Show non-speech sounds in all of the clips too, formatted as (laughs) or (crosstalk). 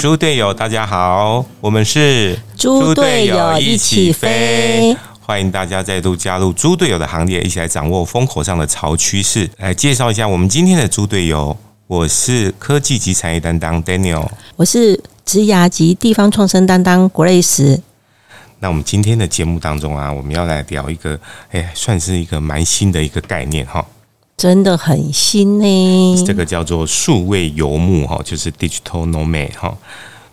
猪队友，大家好，我们是猪队友一起飞，欢迎大家再度加入猪队友的行列，一起来掌握风口上的潮趋势。来介绍一下我们今天的猪队友，我是科技及产业担当 Daniel，我是职涯及地方创生担当 Grace。那我们今天的节目当中啊，我们要来聊一个，哎，算是一个蛮新的一个概念哈。真的很新呢，这个叫做数位游牧哈，就是 digital nomad 哈。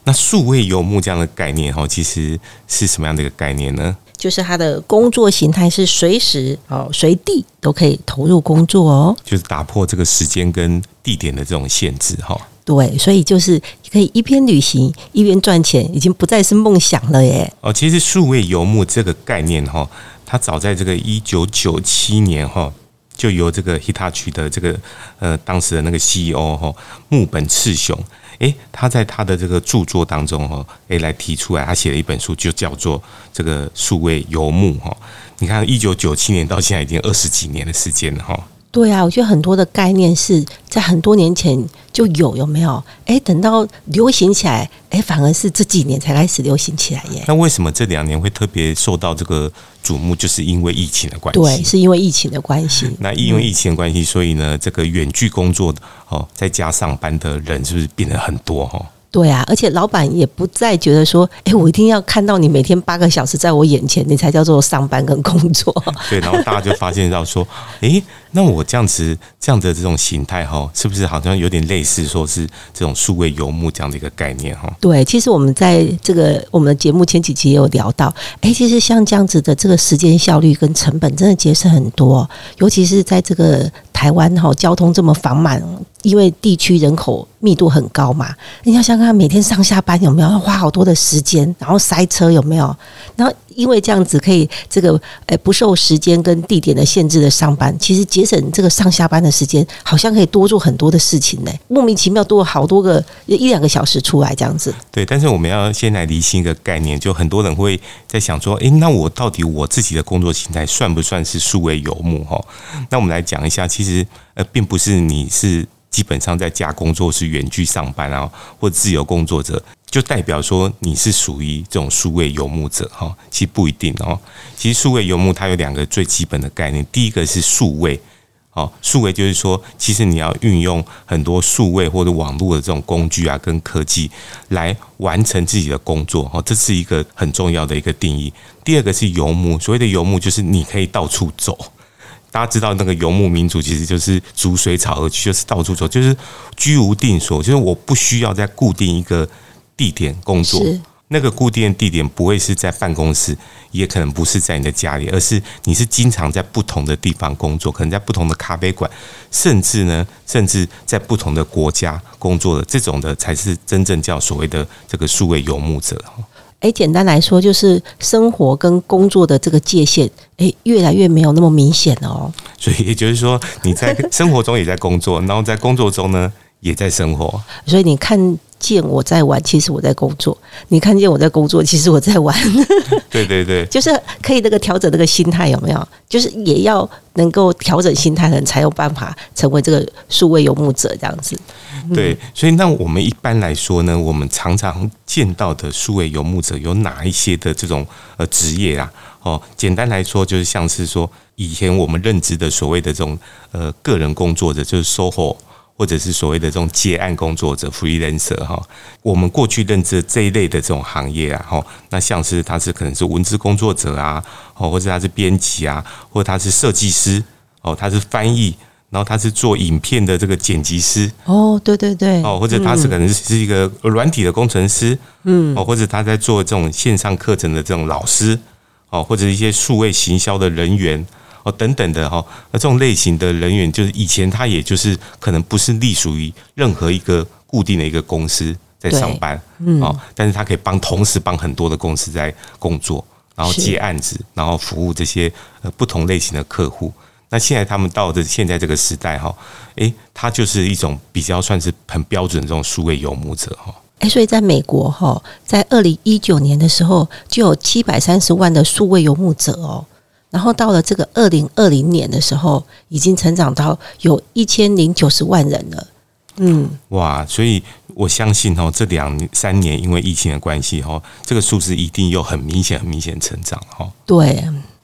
那数位游牧这样的概念哈，其实是什么样的一个概念呢？就是他的工作形态是随时哦随地都可以投入工作哦，就是打破这个时间跟地点的这种限制哈。对，所以就是可以一边旅行一边赚钱，已经不再是梦想了耶。哦，其实数位游牧这个概念哈，它早在这个一九九七年哈。就由这个 Hitachi 的这个呃当时的那个 CEO 哈木本次雄，诶，他在他的这个著作当中哈，诶来提出来，他写了一本书，就叫做这个数位游牧哈。你看，一九九七年到现在已经二十几年的时间了哈。对啊，我觉得很多的概念是在很多年前就有，有没有？哎，等到流行起来，哎，反而是这几年才开始流行起来耶。那为什么这两年会特别受到这个瞩目？就是因为疫情的关系。对，是因为疫情的关系。(laughs) 那因为疫情的关系，所以呢，这个远距工作哦，在家上班的人是不是变得很多哈？对啊，而且老板也不再觉得说，哎，我一定要看到你每天八个小时在我眼前，你才叫做上班跟工作。(laughs) 对，然后大家就发现到说，(laughs) 哎，那我这样子这样的这种形态哈，是不是好像有点类似说是这种数位游牧这样的一个概念哈？对，其实我们在这个我们的节目前几期也有聊到，哎，其实像这样子的这个时间效率跟成本真的节省很多，尤其是在这个台湾哈，交通这么繁忙。因为地区人口密度很高嘛，你要想看每天上下班有没有要花好多的时间，然后塞车有没有？然后因为这样子可以这个诶不受时间跟地点的限制的上班，其实节省这个上下班的时间，好像可以多做很多的事情呢。莫名其妙多了好多个一两个小时出来这样子。对，但是我们要先来理清一个概念，就很多人会在想说，诶，那我到底我自己的工作形态算不算是数位游牧？哈，那我们来讲一下，其实呃，并不是你是。基本上在家工作是远距上班啊，或自由工作者，就代表说你是属于这种数位游牧者哈。其实不一定哦。其实数位游牧它有两个最基本的概念，第一个是数位哦，数位就是说，其实你要运用很多数位或者网络的这种工具啊，跟科技来完成自己的工作哈，这是一个很重要的一个定义。第二个是游牧，所谓的游牧就是你可以到处走。大家知道那个游牧民族其实就是逐水草而居，就是到处走，就是居无定所，就是我不需要在固定一个地点工作。那个固定的地点不会是在办公室，也可能不是在你的家里，而是你是经常在不同的地方工作，可能在不同的咖啡馆，甚至呢，甚至在不同的国家工作的这种的，才是真正叫所谓的这个数位游牧者。哎，简单来说，就是生活跟工作的这个界限，哎，越来越没有那么明显哦。所以也就是说，你在生活中也在工作，然后在工作中呢，也在生活。(laughs) 所以你看。见我在玩，其实我在工作；你看见我在工作，其实我在玩。(laughs) 对对对，就是可以那个调整那个心态，有没有？就是也要能够调整心态的人，才有办法成为这个数位游牧者这样子。对，所以那我们一般来说呢，我们常常见到的数位游牧者有哪一些的这种呃职业啊？哦，简单来说，就是像是说以前我们认知的所谓的这种呃个人工作者，就是 SOHO。或者是所谓的这种接案工作者 （freelancer） 哈，我们过去认知这一类的这种行业啊，哈，那像是他是可能是文字工作者啊，哦，或者他是编辑啊，或者他是设计师，哦，他是翻译，然后他是做影片的这个剪辑师，哦，对对对，哦，或者他是可能是一个软体的工程师，嗯，哦，或者他在做这种线上课程的这种老师，哦，或者一些数位行销的人员。哦，等等的哈，那这种类型的人员，就是以前他也就是可能不是隶属于任何一个固定的一个公司在上班，嗯，哦，但是他可以帮同时帮很多的公司在工作，然后接案子，然后服务这些呃不同类型的客户。那现在他们到的现在这个时代哈，诶，他就是一种比较算是很标准的这种数位游牧者哈。诶，所以在美国哈，在二零一九年的时候就有七百三十万的数位游牧者哦。然后到了这个二零二零年的时候，已经成长到有一千零九十万人了。嗯，哇，所以我相信哦，这两三年因为疫情的关系哈，这个数字一定又很明显、很明显成长哈。对。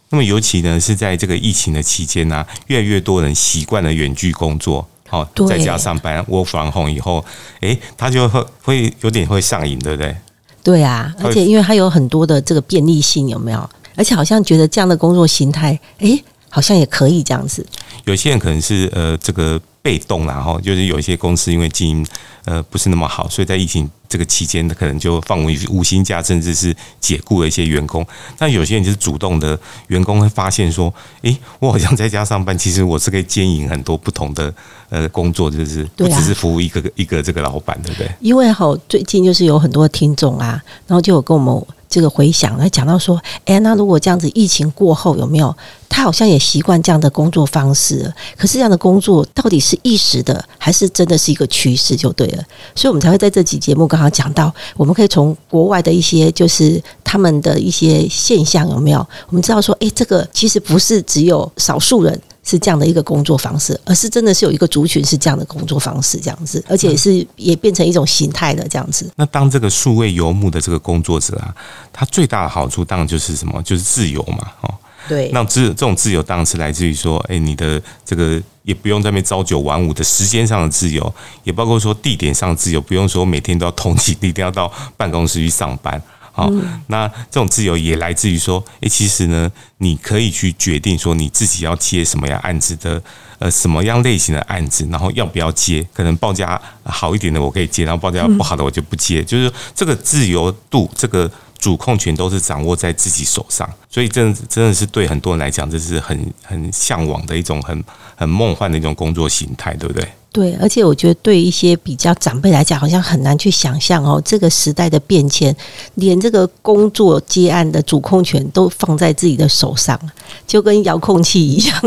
那么尤其呢是在这个疫情的期间呢，越来越多人习惯了远距工作，好在家上班，work from home 以后，诶，他就会会有点会上瘾，对不对？对啊，而且因为它有很多的这个便利性，有没有？而且好像觉得这样的工作形态，诶，好像也可以这样子。有些人可能是呃这个。被动然后就是有一些公司因为经营呃不是那么好，所以在疫情这个期间，他可能就放无无薪假，甚至是解雇了一些员工。那有些人就是主动的，员工会发现说：“诶，我好像在家上班，其实我是可以兼营很多不同的呃工作，就是不只是服务一个一个这个老板，对不对？”因为哈，最近就是有很多听众啊，然后就有跟我们。这个回想来讲到说，哎，那如果这样子疫情过后有没有？他好像也习惯这样的工作方式，可是这样的工作到底是一时的，还是真的是一个趋势就对了。所以我们才会在这期节目刚刚讲到，我们可以从国外的一些就是他们的一些现象有没有？我们知道说，哎，这个其实不是只有少数人。是这样的一个工作方式，而是真的是有一个族群是这样的工作方式，这样子，而且是也变成一种形态的这样子。那当这个数位游牧的这个工作者啊，他最大的好处当然就是什么？就是自由嘛，哦，对。那自这种自由当然是来自于说，哎，你的这个也不用在那边朝九晚五的时间上的自由，也包括说地点上自由，不用说每天都要通勤，一定要到办公室去上班。好，那这种自由也来自于说，诶，其实呢，你可以去决定说你自己要接什么样案子的，呃，什么样类型的案子，然后要不要接，可能报价好一点的我可以接，然后报价不好的我就不接，就是这个自由度，这个主控权都是掌握在自己手上，所以真真的是对很多人来讲，这是很很向往的一种很很梦幻的一种工作形态，对不对？对，而且我觉得对一些比较长辈来讲，好像很难去想象哦，这个时代的变迁，连这个工作接案的主控权都放在自己的手上，就跟遥控器一样。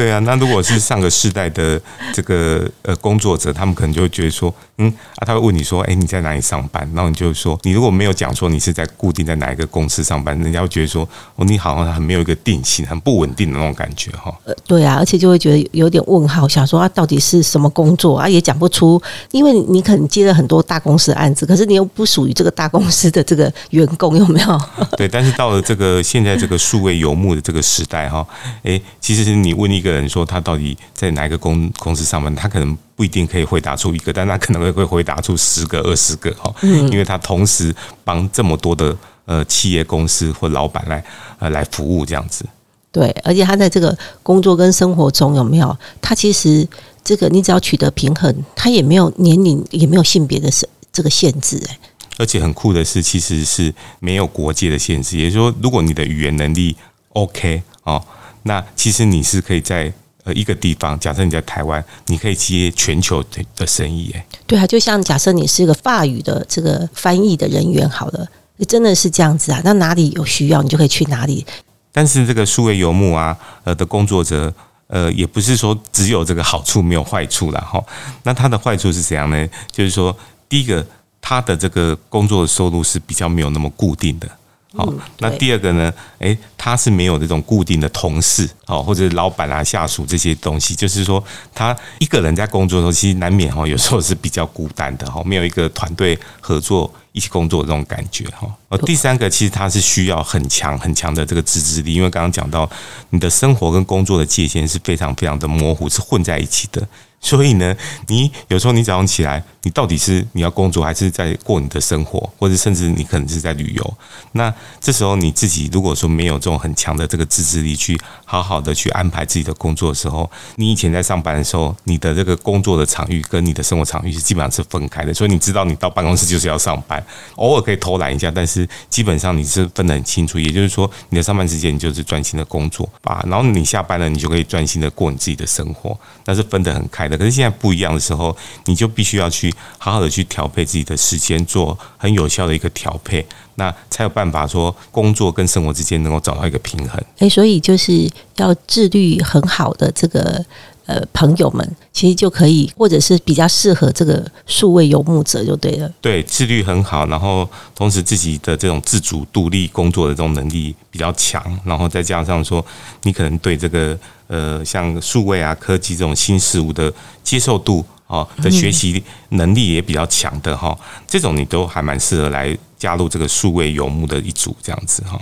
对啊，那如果是上个世代的这个呃工作者，他们可能就会觉得说，嗯啊，他会问你说，哎，你在哪里上班？然后你就说，你如果没有讲说你是在固定在哪一个公司上班，人家会觉得说，哦，你好像很没有一个定性，很不稳定的那种感觉哈。呃，对啊，而且就会觉得有点问号，想说啊，到底是什么工作啊？也讲不出，因为你可能接了很多大公司的案子，可是你又不属于这个大公司的这个员工，有没有？(laughs) 对，但是到了这个现在这个数位游牧的这个时代哈，哎，其实是你问一个。人说他到底在哪一个公公司上班，他可能不一定可以回答出一个，但他可能会会回答出十个、二十个哈，因为他同时帮这么多的呃企业公司或老板来呃来服务这样子。对，而且他在这个工作跟生活中有没有？他其实这个你只要取得平衡，他也没有年龄，也没有性别的这个限制哎。而且很酷的是，其实是没有国界的限制，也就是说，如果你的语言能力 OK 哦。那其实你是可以在呃一个地方，假设你在台湾，你可以接全球的的生意，哎，对啊，就像假设你是一个法语的这个翻译的人员，好了，真的是这样子啊。那哪里有需要，你就可以去哪里。但是这个数位游牧啊，呃的工作者，呃，也不是说只有这个好处没有坏处了哈。那它的坏处是怎样呢？就是说，第一个，它的这个工作的收入是比较没有那么固定的。好，那第二个呢？诶，他是没有这种固定的同事，哦，或者老板啊、下属这些东西，就是说他一个人在工作的时候，其实难免哈，有时候是比较孤单的哈，没有一个团队合作。一起工作的这种感觉哈，呃，第三个其实他是需要很强很强的这个自制力，因为刚刚讲到你的生活跟工作的界限是非常非常的模糊，是混在一起的。所以呢，你有时候你早上起来，你到底是你要工作还是在过你的生活，或者甚至你可能是在旅游？那这时候你自己如果说没有这种很强的这个自制力，去好好的去安排自己的工作的时候，你以前在上班的时候，你的这个工作的场域跟你的生活场域是基本上是分开的，所以你知道你到办公室就是要上班。偶尔可以偷懒一下，但是基本上你是分得很清楚。也就是说，你的上班时间你就是专心的工作吧，然后你下班了，你就可以专心的过你自己的生活，那是分得很开可是现在不一样的时候，你就必须要去好好的去调配自己的时间，做很有效的一个调配，那才有办法说工作跟生活之间能够找到一个平衡。诶，所以就是要自律很好的这个。呃，朋友们其实就可以，或者是比较适合这个数位游牧者就对了。对，自律很好，然后同时自己的这种自主独立工作的这种能力比较强，然后再加上说，你可能对这个呃像数位啊科技这种新事物的接受度。哦的学习能力也比较强的哈，这种你都还蛮适合来加入这个数位游牧的一组这样子哈。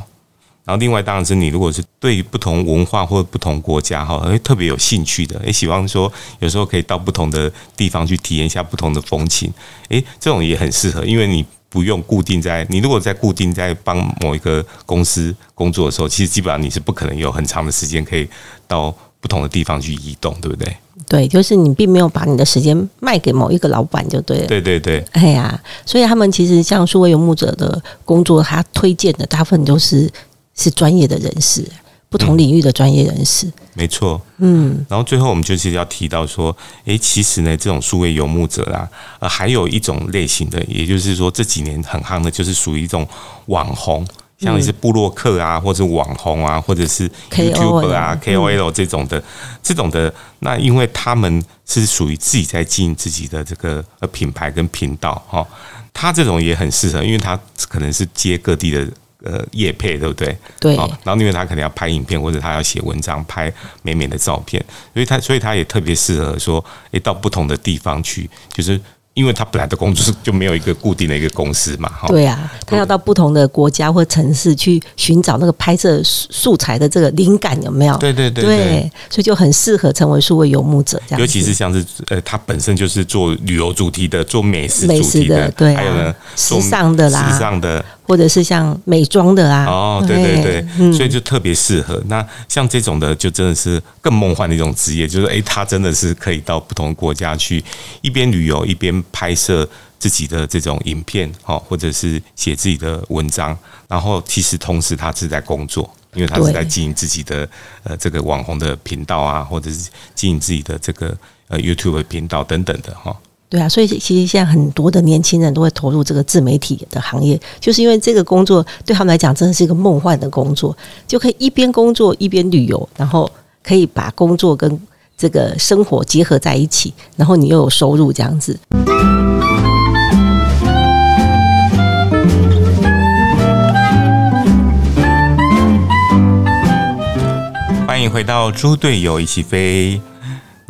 然后另外当然是你如果是对不同文化或者不同国家哈，会特别有兴趣的，也希望说有时候可以到不同的地方去体验一下不同的风情，诶，这种也很适合，因为你不用固定在你如果在固定在帮某一个公司工作的时候，其实基本上你是不可能有很长的时间可以到不同的地方去移动，对不对？对，就是你并没有把你的时间卖给某一个老板就对了。对对对，哎呀，所以他们其实像数位游牧者的工作，他推荐的大部分都是是专业的人士，不同领域的专业人士。没错。嗯，然后最后我们就是要提到说，诶，其实呢，这种数位游牧者啦，呃，还有一种类型的，也就是说这几年很夯的，就是属于一种网红。像是布洛克啊，或者网红啊，或者是 YouTuber 啊、KOL 这种的，这种的，那因为他们是属于自己在经营自己的这个呃品牌跟频道哈，他这种也很适合，因为他可能是接各地的呃业配，对不对？对。然后因为他可能要拍影片，或者他要写文章、拍美美的照片，所以他所以他也特别适合说，诶，到不同的地方去，就是。因为他本来的工作是就没有一个固定的一个公司嘛，哈。对啊，他要到不同的国家或城市去寻找那个拍摄素材的这个灵感，有没有？对对对对，所以就很适合成为数位游牧者这样。尤其是像是呃，他本身就是做旅游主题的，做美食美食的，对，还有呢，时尚的啦，时尚的。或者是像美妆的啊，哦，对对对，所以就特别适合。那像这种的，就真的是更梦幻的一种职业，就是诶，他真的是可以到不同国家去，一边旅游一边拍摄自己的这种影片，哈，或者是写自己的文章。然后其实同时他是在工作，因为他是在经营自己的呃这个网红的频道啊，或者是经营自己的这个呃 YouTube 频道等等的哈。对啊，所以其实现在很多的年轻人都会投入这个自媒体的行业，就是因为这个工作对他们来讲真的是一个梦幻的工作，就可以一边工作一边旅游，然后可以把工作跟这个生活结合在一起，然后你又有收入这样子。欢迎回到猪队友一起飞。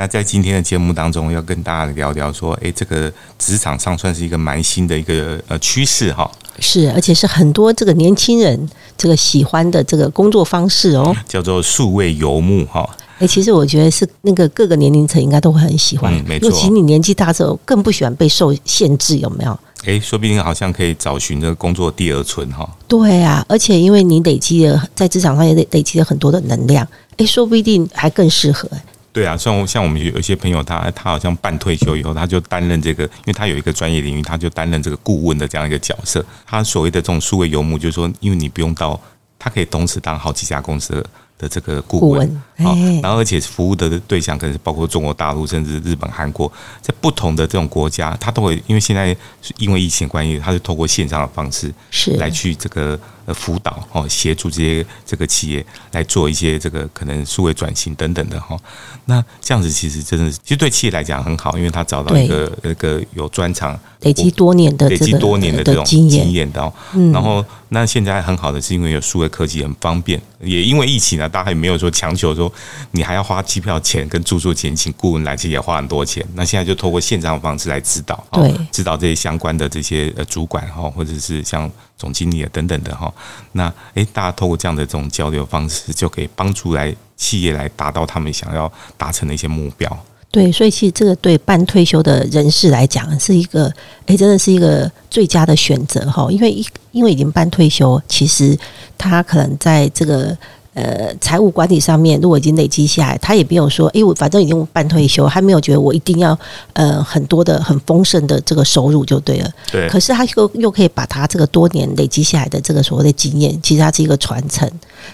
那在今天的节目当中，要跟大家聊聊说，哎，这个职场上算是一个蛮新的一个呃趋势哈。是，而且是很多这个年轻人这个喜欢的这个工作方式哦，叫做数位游牧哈。哎，其实我觉得是那个各个年龄层应该都会很喜欢，没错。尤其你年纪大之后，更不喜欢被受限制，有没有？哎，说不定好像可以找寻这个工作第二春哈。对啊，而且因为你累积了在职场上也累累积了很多的能量，哎，说不一定还更适合哎。对啊，像像我们有一些朋友，他他好像半退休以后，他就担任这个，因为他有一个专业领域，他就担任这个顾问的这样一个角色。他所谓的这种数位游牧，就是说，因为你不用到，他可以同时当好几家公司。的这个顾问，好，然后而且服务的对象可能是包括中国大陆，甚至日本、韩国，在不同的这种国家，他都会因为现在因为疫情关系，他是透过线上的方式是来去这个呃辅导哦，协助这些这个企业来做一些这个可能数位转型等等的哈。那这样子其实真的是，其实对企业来讲很好，因为他找到一个那个有专长、累积多年的、累积多年的这种经验的，然后那现在很好的是因为有数位科技很方便，也因为疫情呢。大家也没有说强求说你还要花机票钱跟住宿钱，请顾问来，其实也花很多钱。那现在就透过线上的方式来指导，对，指导这些相关的这些呃主管哈，或者是像总经理啊等等的哈。那诶，大家透过这样的这种交流方式，就可以帮助来企业来达到他们想要达成的一些目标。对，所以其实这个对半退休的人士来讲，是一个诶，真的是一个最佳的选择哈。因为一因为已经半退休，其实他可能在这个。呃，财务管理上面如果已经累积下来，他也没有说，哎，我反正已经半退休，还没有觉得我一定要呃很多的很丰盛的这个收入就对了。对。可是他又又可以把他这个多年累积下来的这个所谓的经验，其实它是一个传承，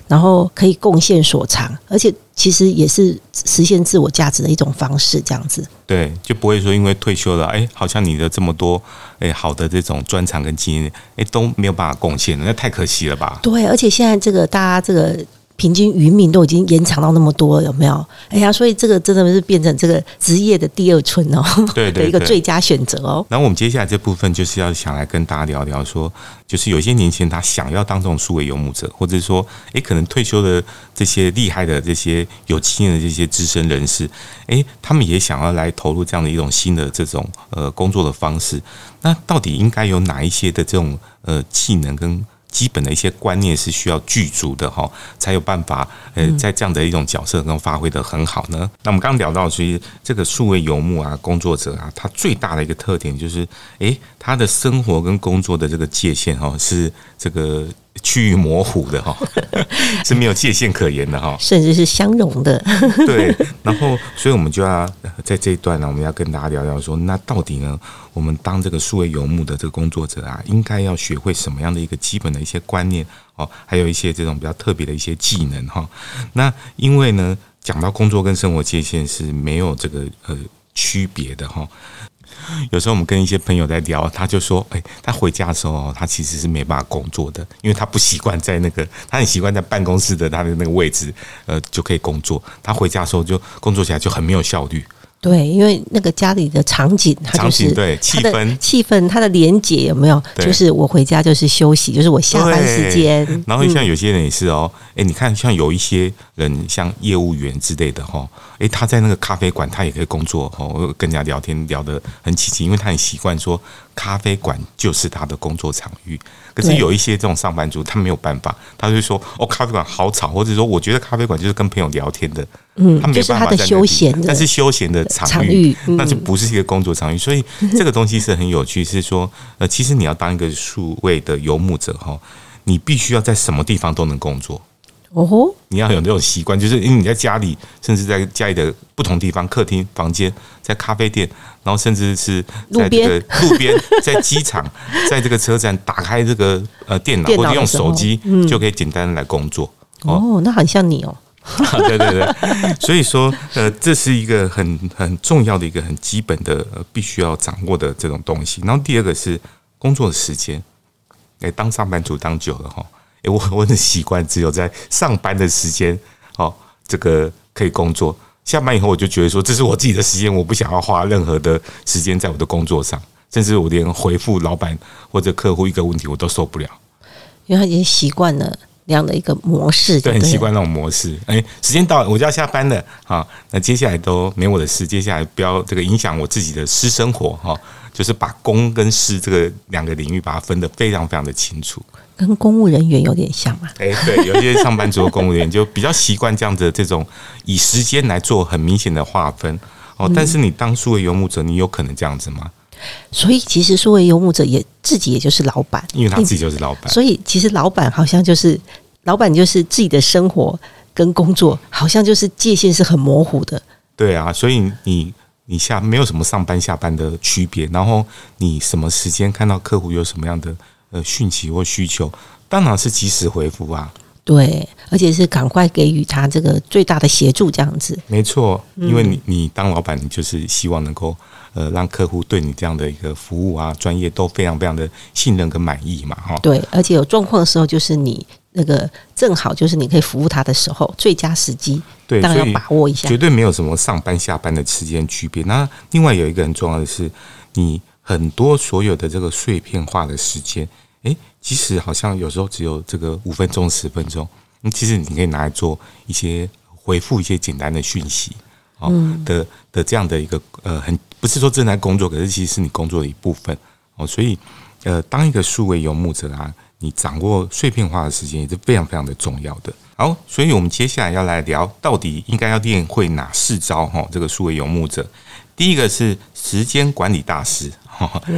然后可以贡献所长，而且其实也是实现自我价值的一种方式，这样子。对，就不会说因为退休了，哎，好像你的这么多哎好的这种专长跟经验，哎都没有办法贡献，那太可惜了吧？对，而且现在这个大家这个。平均余命都已经延长到那么多，有没有？哎呀，所以这个真的是变成这个职业的第二春哦，对 (laughs) 的一个最佳选择哦。然后我们接下来这部分就是要想来跟大家聊聊，说就是有些年轻人他想要当这种数位游牧者，或者说，诶，可能退休的这些厉害的这些有经验的这些资深人士，诶，他们也想要来投入这样的一种新的这种呃工作的方式。那到底应该有哪一些的这种呃技能跟？基本的一些观念是需要具足的哈，才有办法呃，在这样的一种角色中发挥的很好呢。那我们刚刚聊到，其实这个数位游牧啊，工作者啊，他最大的一个特点就是，诶，他的生活跟工作的这个界限哈，是这个。趋于模糊的哈，(laughs) 是没有界限可言的哈，甚至是相容的。(laughs) 对，然后所以我们就要在这一段呢，我们要跟大家聊聊说，那到底呢，我们当这个数位游牧的这个工作者啊，应该要学会什么样的一个基本的一些观念哦，还有一些这种比较特别的一些技能哈。那因为呢，讲到工作跟生活界限是没有这个呃区别的哈。有时候我们跟一些朋友在聊，他就说：“哎，他回家的时候，他其实是没办法工作的，因为他不习惯在那个，他很习惯在办公室的他的那个位置，呃，就可以工作。他回家的时候就工作起来就很没有效率。”对，因为那个家里的场景，它就是对气氛，气氛它的连接有没有？就是我回家就是休息，就是我下班时间。然后像有些人也是哦，哎，你看像有一些人像业务员之类的哈，诶，他在那个咖啡馆他也可以工作哦，跟人家聊天聊得很起劲，因为他很习惯说咖啡馆就是他的工作场域。可是有一些这种上班族，他没有办法，他就说哦，咖啡馆好吵，或者说我觉得咖啡馆就是跟朋友聊天的，嗯，他就是他的休闲，但是休闲的场域，那就不是一个工作场域。所以这个东西是很有趣，是说 (laughs) 呃，其实你要当一个数位的游牧者哈，你必须要在什么地方都能工作。哦吼！你要有那种习惯，就是因为你在家里，甚至在家里的不同地方，客厅、房间，在咖啡店，然后甚至是在这个路边，在机场，(laughs) 在这个车站，打开这个呃电脑或者用手机，就可以简单的来工作。哦，那很像你哦。(laughs) 对对对，所以说呃，这是一个很很重要的一个很基本的必须要掌握的这种东西。然后第二个是工作的时间，哎，当上班族当久了哈。我我的习惯只有在上班的时间，哦，这个可以工作。下班以后，我就觉得说，这是我自己的时间，我不想要花任何的时间在我的工作上，甚至我连回复老板或者客户一个问题，我都受不了。因为他已经习惯了那样的一个模式，对，很习惯那种模式。哎，时间到，我就要下班了，好，那接下来都没我的事，接下来不要这个影响我自己的私生活，哈，就是把公跟私这个两个领域把它分得非常非常的清楚。跟公务人员有点像嘛？哎，对，有些上班族的公务员就比较习惯这样子这种以时间来做很明显的划分哦。但是你当初的游牧者，你有可能这样子吗？所以其实数位游牧者也自己也就是老板，因为他自己就是老板。所以其实老板好像就是老板，就是自己的生活跟工作好像就是界限是很模糊的。对啊，所以你你下没有什么上班下班的区别，然后你什么时间看到客户有什么样的？呃，讯息或需求，当然是及时回复啊。对，而且是赶快给予他这个最大的协助，这样子。没错，因为你你当老板，你就是希望能够呃让客户对你这样的一个服务啊、专业都非常非常的信任跟满意嘛，哈。对，而且有状况的时候，就是你那个正好就是你可以服务他的时候，最佳时机。对，当然要把握一下。绝对没有什么上班下班的时间区别。那另外有一个很重要的是，你很多所有的这个碎片化的时间。诶，其实好像有时候只有这个五分钟、十分钟，那其实你可以拿来做一些回复一些简单的讯息，哦的的这样的一个呃，很不是说正在工作，可是其实是你工作的一部分哦。所以呃，当一个数位游牧者啊，你掌握碎片化的时间也是非常非常的重要的。好，所以我们接下来要来聊，到底应该要练会哪四招哈？这个数位游牧者，第一个是时间管理大师。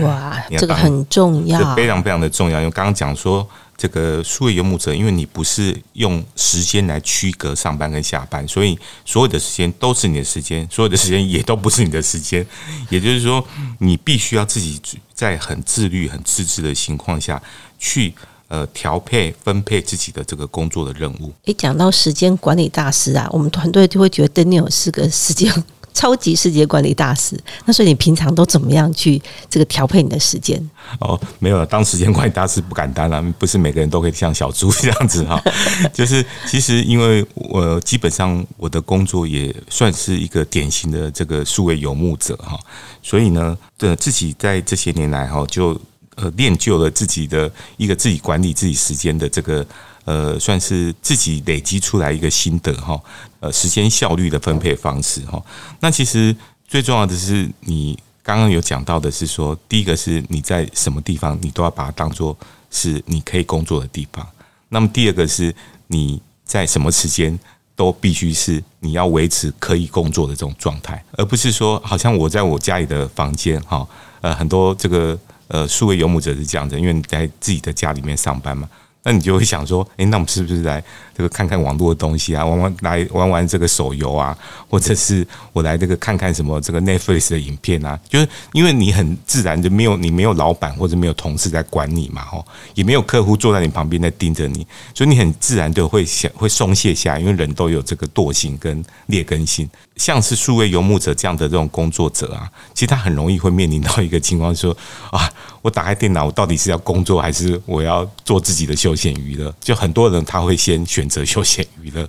哇，(laughs) 这个很重要，非常非常的重要。因为刚刚讲说，这个数位游牧者，因为你不是用时间来区隔上班跟下班，所以所有的时间都是你的时间，所有的时间也都不是你的时间。(laughs) 也就是说，你必须要自己在很自律、很自制的情况下去呃调配、分配自己的这个工作的任务。诶，讲到时间管理大师啊，我们团队就会觉得 Daniel 是个时间。超级时间管理大师。那所以你平常都怎么样去这个调配你的时间？哦，没有，当时间管理大师不敢当了，不是每个人都可以像小猪这样子哈。(laughs) 就是其实因为我基本上我的工作也算是一个典型的这个数位游牧者哈，所以呢，的自己在这些年来哈，就呃练就了自己的一个自己管理自己时间的这个呃，算是自己累积出来一个心得哈。呃，时间效率的分配方式哈。那其实最重要的是你。刚刚有讲到的是说，第一个是你在什么地方，你都要把它当做是你可以工作的地方。那么第二个是你在什么时间都必须是你要维持可以工作的这种状态，而不是说好像我在我家里的房间哈，呃，很多这个呃数位游牧者是这样子，因为你在自己的家里面上班嘛。那你就会想说，诶，那我们是不是来这个看看网络的东西啊，玩玩来玩玩这个手游啊，或者是我来这个看看什么这个 Netflix 的影片啊？就是因为你很自然就没有你没有老板或者没有同事在管你嘛，吼，也没有客户坐在你旁边在盯着你，所以你很自然就会想会松懈下，因为人都有这个惰性跟劣根性。像是数位游牧者这样的这种工作者啊，其实他很容易会面临到一个情况，说啊，我打开电脑，我到底是要工作还是我要做自己的休闲娱乐？就很多人他会先选择休闲娱乐，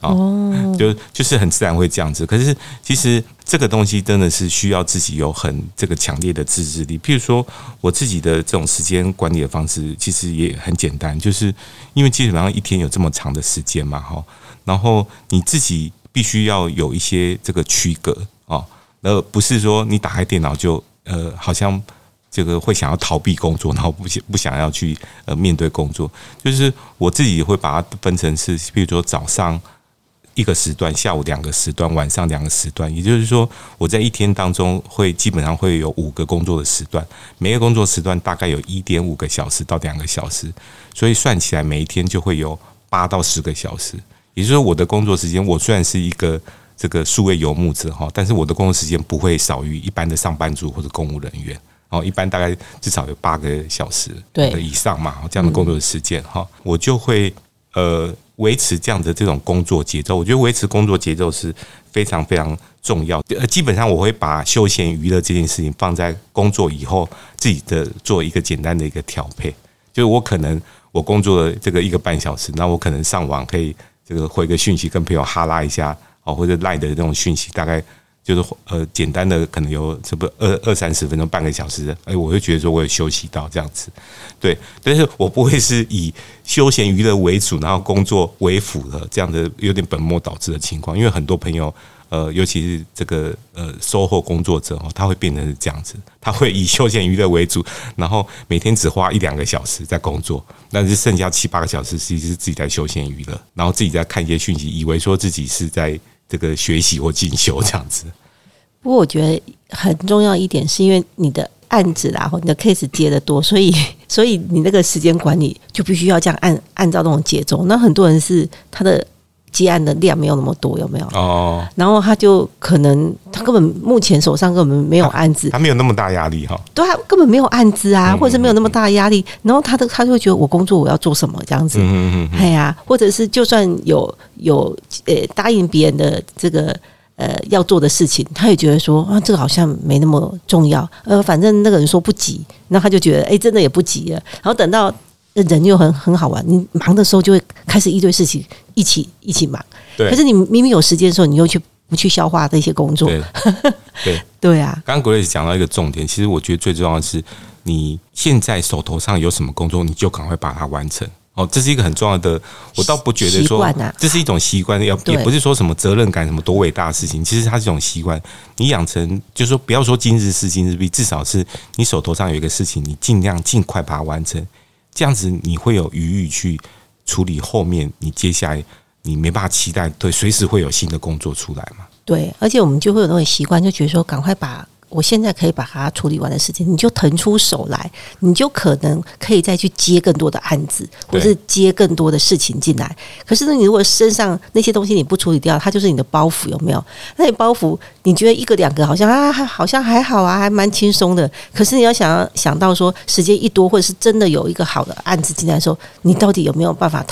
哦，就就是很自然会这样子。可是其实这个东西真的是需要自己有很这个强烈的自制力。譬如说我自己的这种时间管理的方式，其实也很简单，就是因为基本上一天有这么长的时间嘛，哈，然后你自己。必须要有一些这个区隔啊，而不是说你打开电脑就呃，好像这个会想要逃避工作，然后不想不想要去呃面对工作。就是我自己会把它分成是，比如说早上一个时段，下午两个时段，晚上两个时段。也就是说，我在一天当中会基本上会有五个工作的时段，每个工作时段大概有一点五个小时到两个小时，所以算起来每一天就会有八到十个小时。也就是说，我的工作时间，我虽然是一个这个数位游牧者哈，但是我的工作时间不会少于一般的上班族或者公务人员哦，一般大概至少有八个小时的以上嘛，这样的工作时间哈，我就会呃维持这样的这种工作节奏。我觉得维持工作节奏是非常非常重要。呃，基本上我会把休闲娱乐这件事情放在工作以后，自己的做一个简单的一个调配。就是我可能我工作这个一个半小时，那我可能上网可以。这个回个讯息跟朋友哈拉一下哦，或者赖的那种讯息，大概就是呃简单的，可能有这不二二三十分钟、半个小时，哎，我会觉得说我有休息到这样子，对，但是我不会是以休闲娱乐为主，然后工作为辅的这样的有点本末倒置的情况，因为很多朋友。呃，尤其是这个呃，售后工作者哦，他会变成是这样子，他会以休闲娱乐为主，然后每天只花一两个小时在工作，但是剩下七八个小时其实是自己在休闲娱乐，然后自己在看一些讯息，以为说自己是在这个学习或进修这样子。不过我觉得很重要一点，是因为你的案子然后你的 case 接的多，所以 (laughs) 所以你那个时间管理就必须要这样按按照那种节奏。那很多人是他的。接案的量没有那么多，有没有？哦，然后他就可能他根本目前手上根本没有案子，他没有那么大压力哈。对，他根本没有案子啊，或者是没有那么大压力。然后他的他就会觉得我工作我要做什么这样子，嗯嗯哎呀，或者是就算有有呃答应别人的这个呃要做的事情，他也觉得说啊这个好像没那么重要，呃反正那个人说不急，那他就觉得哎真的也不急了。然后等到。人又很很好玩，你忙的时候就会开始一堆事情一起一起忙。对，可是你明明有时间的时候，你又去不去消化这些工作？对 (laughs) 对啊。刚刚 Grace 讲到一个重点，其实我觉得最重要的是，你现在手头上有什么工作，你就赶快把它完成。哦，这是一个很重要的。我倒不觉得说这是一种习惯，要也不是说什么责任感什么多伟大的事情。其实它是一种习惯，你养成就是说，不要说今日事今日毕，至少是你手头上有一个事情，你尽量尽快把它完成。这样子你会有余裕去处理后面你接下来你没办法期待对随时会有新的工作出来嘛？对，而且我们就会有那种习惯，就觉得说赶快把。我现在可以把它处理完的事情，你就腾出手来，你就可能可以再去接更多的案子，或是接更多的事情进来。可是呢，你如果身上那些东西你不处理掉，它就是你的包袱，有没有？那你包袱，你觉得一个两个好像啊，还好像还好啊，还蛮轻松的。可是你要想想到说，时间一多，或者是真的有一个好的案子进来的时候，你到底有没有办法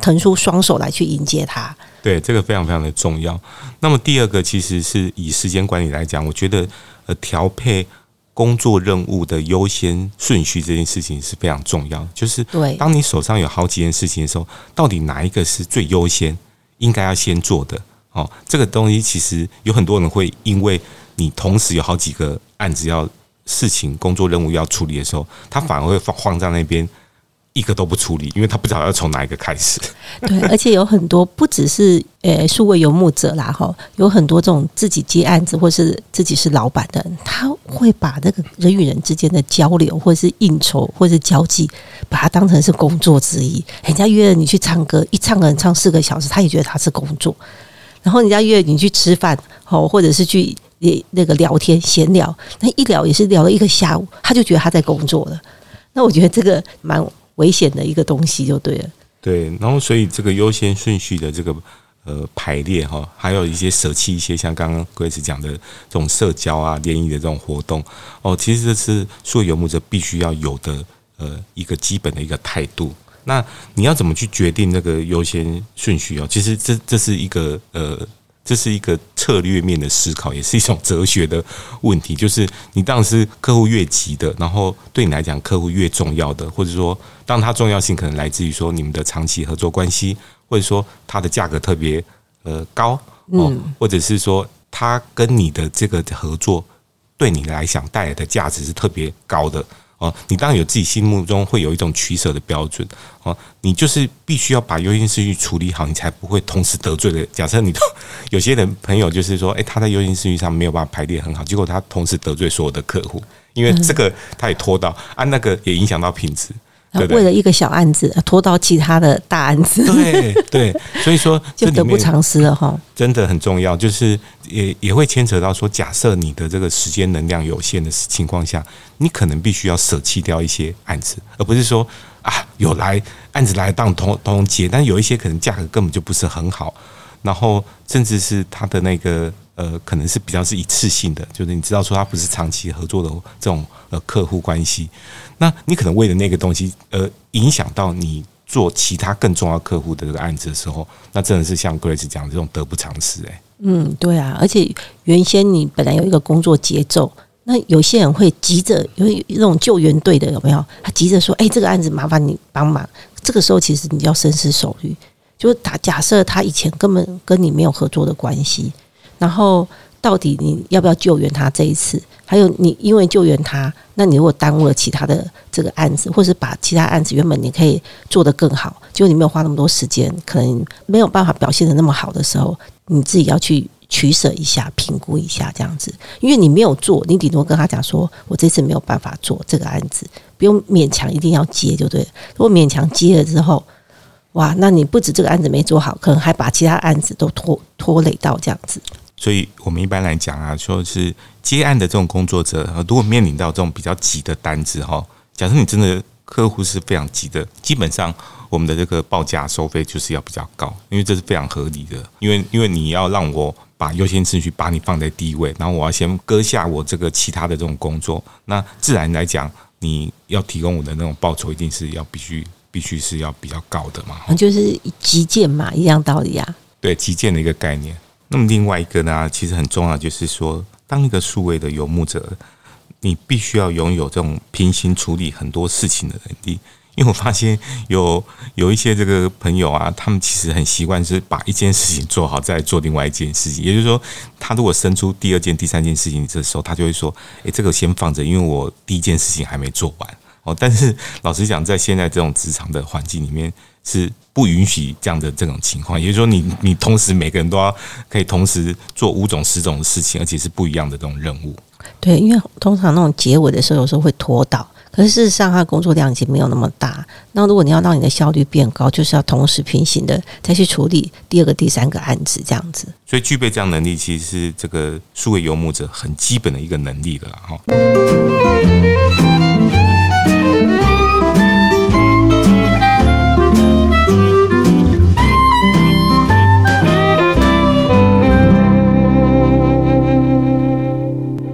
腾出双手来去迎接它。对，这个非常非常的重要。那么第二个，其实是以时间管理来讲，我觉得呃调配工作任务的优先顺序这件事情是非常重要。就是对，当你手上有好几件事情的时候，到底哪一个是最优先应该要先做的？哦，这个东西其实有很多人会因为你同时有好几个案子要事情工作任务要处理的时候，他反而会放放在那边。一个都不处理，因为他不知道要从哪一个开始。对，(laughs) 而且有很多不只是呃数位游牧者啦，哈，有很多这种自己接案子或是自己是老板的，他会把那个人与人之间的交流，或是应酬，或是交际，把它当成是工作之一。人家约了你去唱歌，一唱能唱四个小时，他也觉得他是工作。然后人家约你去吃饭，哦，或者是去那个聊天闲聊，那一聊也是聊了一个下午，他就觉得他在工作了。那我觉得这个蛮。危险的一个东西就对了，对，然后所以这个优先顺序的这个呃排列哈，还有一些舍弃一些像刚刚 Grace 讲的这种社交啊、联谊的这种活动哦，其实这是所有游牧者必须要有的呃一个基本的一个态度。那你要怎么去决定那个优先顺序哦？其实这这是一个呃。这是一个策略面的思考，也是一种哲学的问题。就是你当时客户越急的，然后对你来讲客户越重要的，或者说当它重要性可能来自于说你们的长期合作关系，或者说它的价格特别呃高哦，或者是说它跟你的这个合作对你来讲带来的价值是特别高的。哦，你当然有自己心目中会有一种取舍的标准哦，你就是必须要把优先顺序处理好，你才不会同时得罪了。假设你有些人朋友就是说，哎，他在优先顺序上没有办法排列很好，结果他同时得罪所有的客户，因为这个他也拖到啊，那个也影响到品质。为了一个小案子拖到其他的大案子，对对，(laughs) 所以说就得不偿失了哈。真的很重要，就是也也会牵扯到说，假设你的这个时间能量有限的情况下，你可能必须要舍弃掉一些案子，而不是说啊有来案子来当通通接，但有一些可能价格根本就不是很好，然后甚至是他的那个。呃，可能是比较是一次性的，就是你知道说它不是长期合作的这种呃客户关系，那你可能为了那个东西，呃，影响到你做其他更重要客户的这个案子的时候，那真的是像 Grace 讲的这种得不偿失哎。嗯，对啊，而且原先你本来有一个工作节奏，那有些人会急着有那种救援队的有没有？他急着说，哎，这个案子麻烦你帮忙。这个时候其实你要深思熟虑，就是打假设他以前根本跟你没有合作的关系。然后，到底你要不要救援他这一次？还有，你因为救援他，那你如果耽误了其他的这个案子，或是把其他案子原本你可以做得更好，结果你没有花那么多时间，可能没有办法表现的那么好的时候，你自己要去取舍一下，评估一下这样子。因为你没有做，你顶多跟他讲说：“我这次没有办法做这个案子，不用勉强一定要接，就对。如果勉强接了之后，哇，那你不止这个案子没做好，可能还把其他案子都拖拖累到这样子。”所以我们一般来讲啊，说是接案的这种工作者，如果面临到这种比较急的单子哈，假设你真的客户是非常急的，基本上我们的这个报价收费就是要比较高，因为这是非常合理的。因为因为你要让我把优先次序把你放在第一位，然后我要先割下我这个其他的这种工作，那自然来讲，你要提供我的那种报酬一定是要必须必须是要比较高的嘛。就是急件嘛，一样道理啊。对，急件的一个概念。那么另外一个呢，其实很重要，就是说，当一个数位的游牧者，你必须要拥有这种平行处理很多事情的能力。因为我发现有有一些这个朋友啊，他们其实很习惯是把一件事情做好，再做另外一件事情。也就是说，他如果生出第二件、第三件事情的时候，他就会说：“诶，这个先放着，因为我第一件事情还没做完。”哦，但是老实讲，在现在这种职场的环境里面，是不允许这样的这种情况。也就是说，你你同时每个人都要可以同时做五种、十种的事情，而且是不一样的这种任务。对，因为通常那种结尾的时候，有时候会拖到。可是事实上，他工作量已经没有那么大。那如果你要让你的效率变高，就是要同时平行的再去处理第二个、第三个案子，这样子。所以，具备这样能力，其实是这个数位游牧者很基本的一个能力了，哈。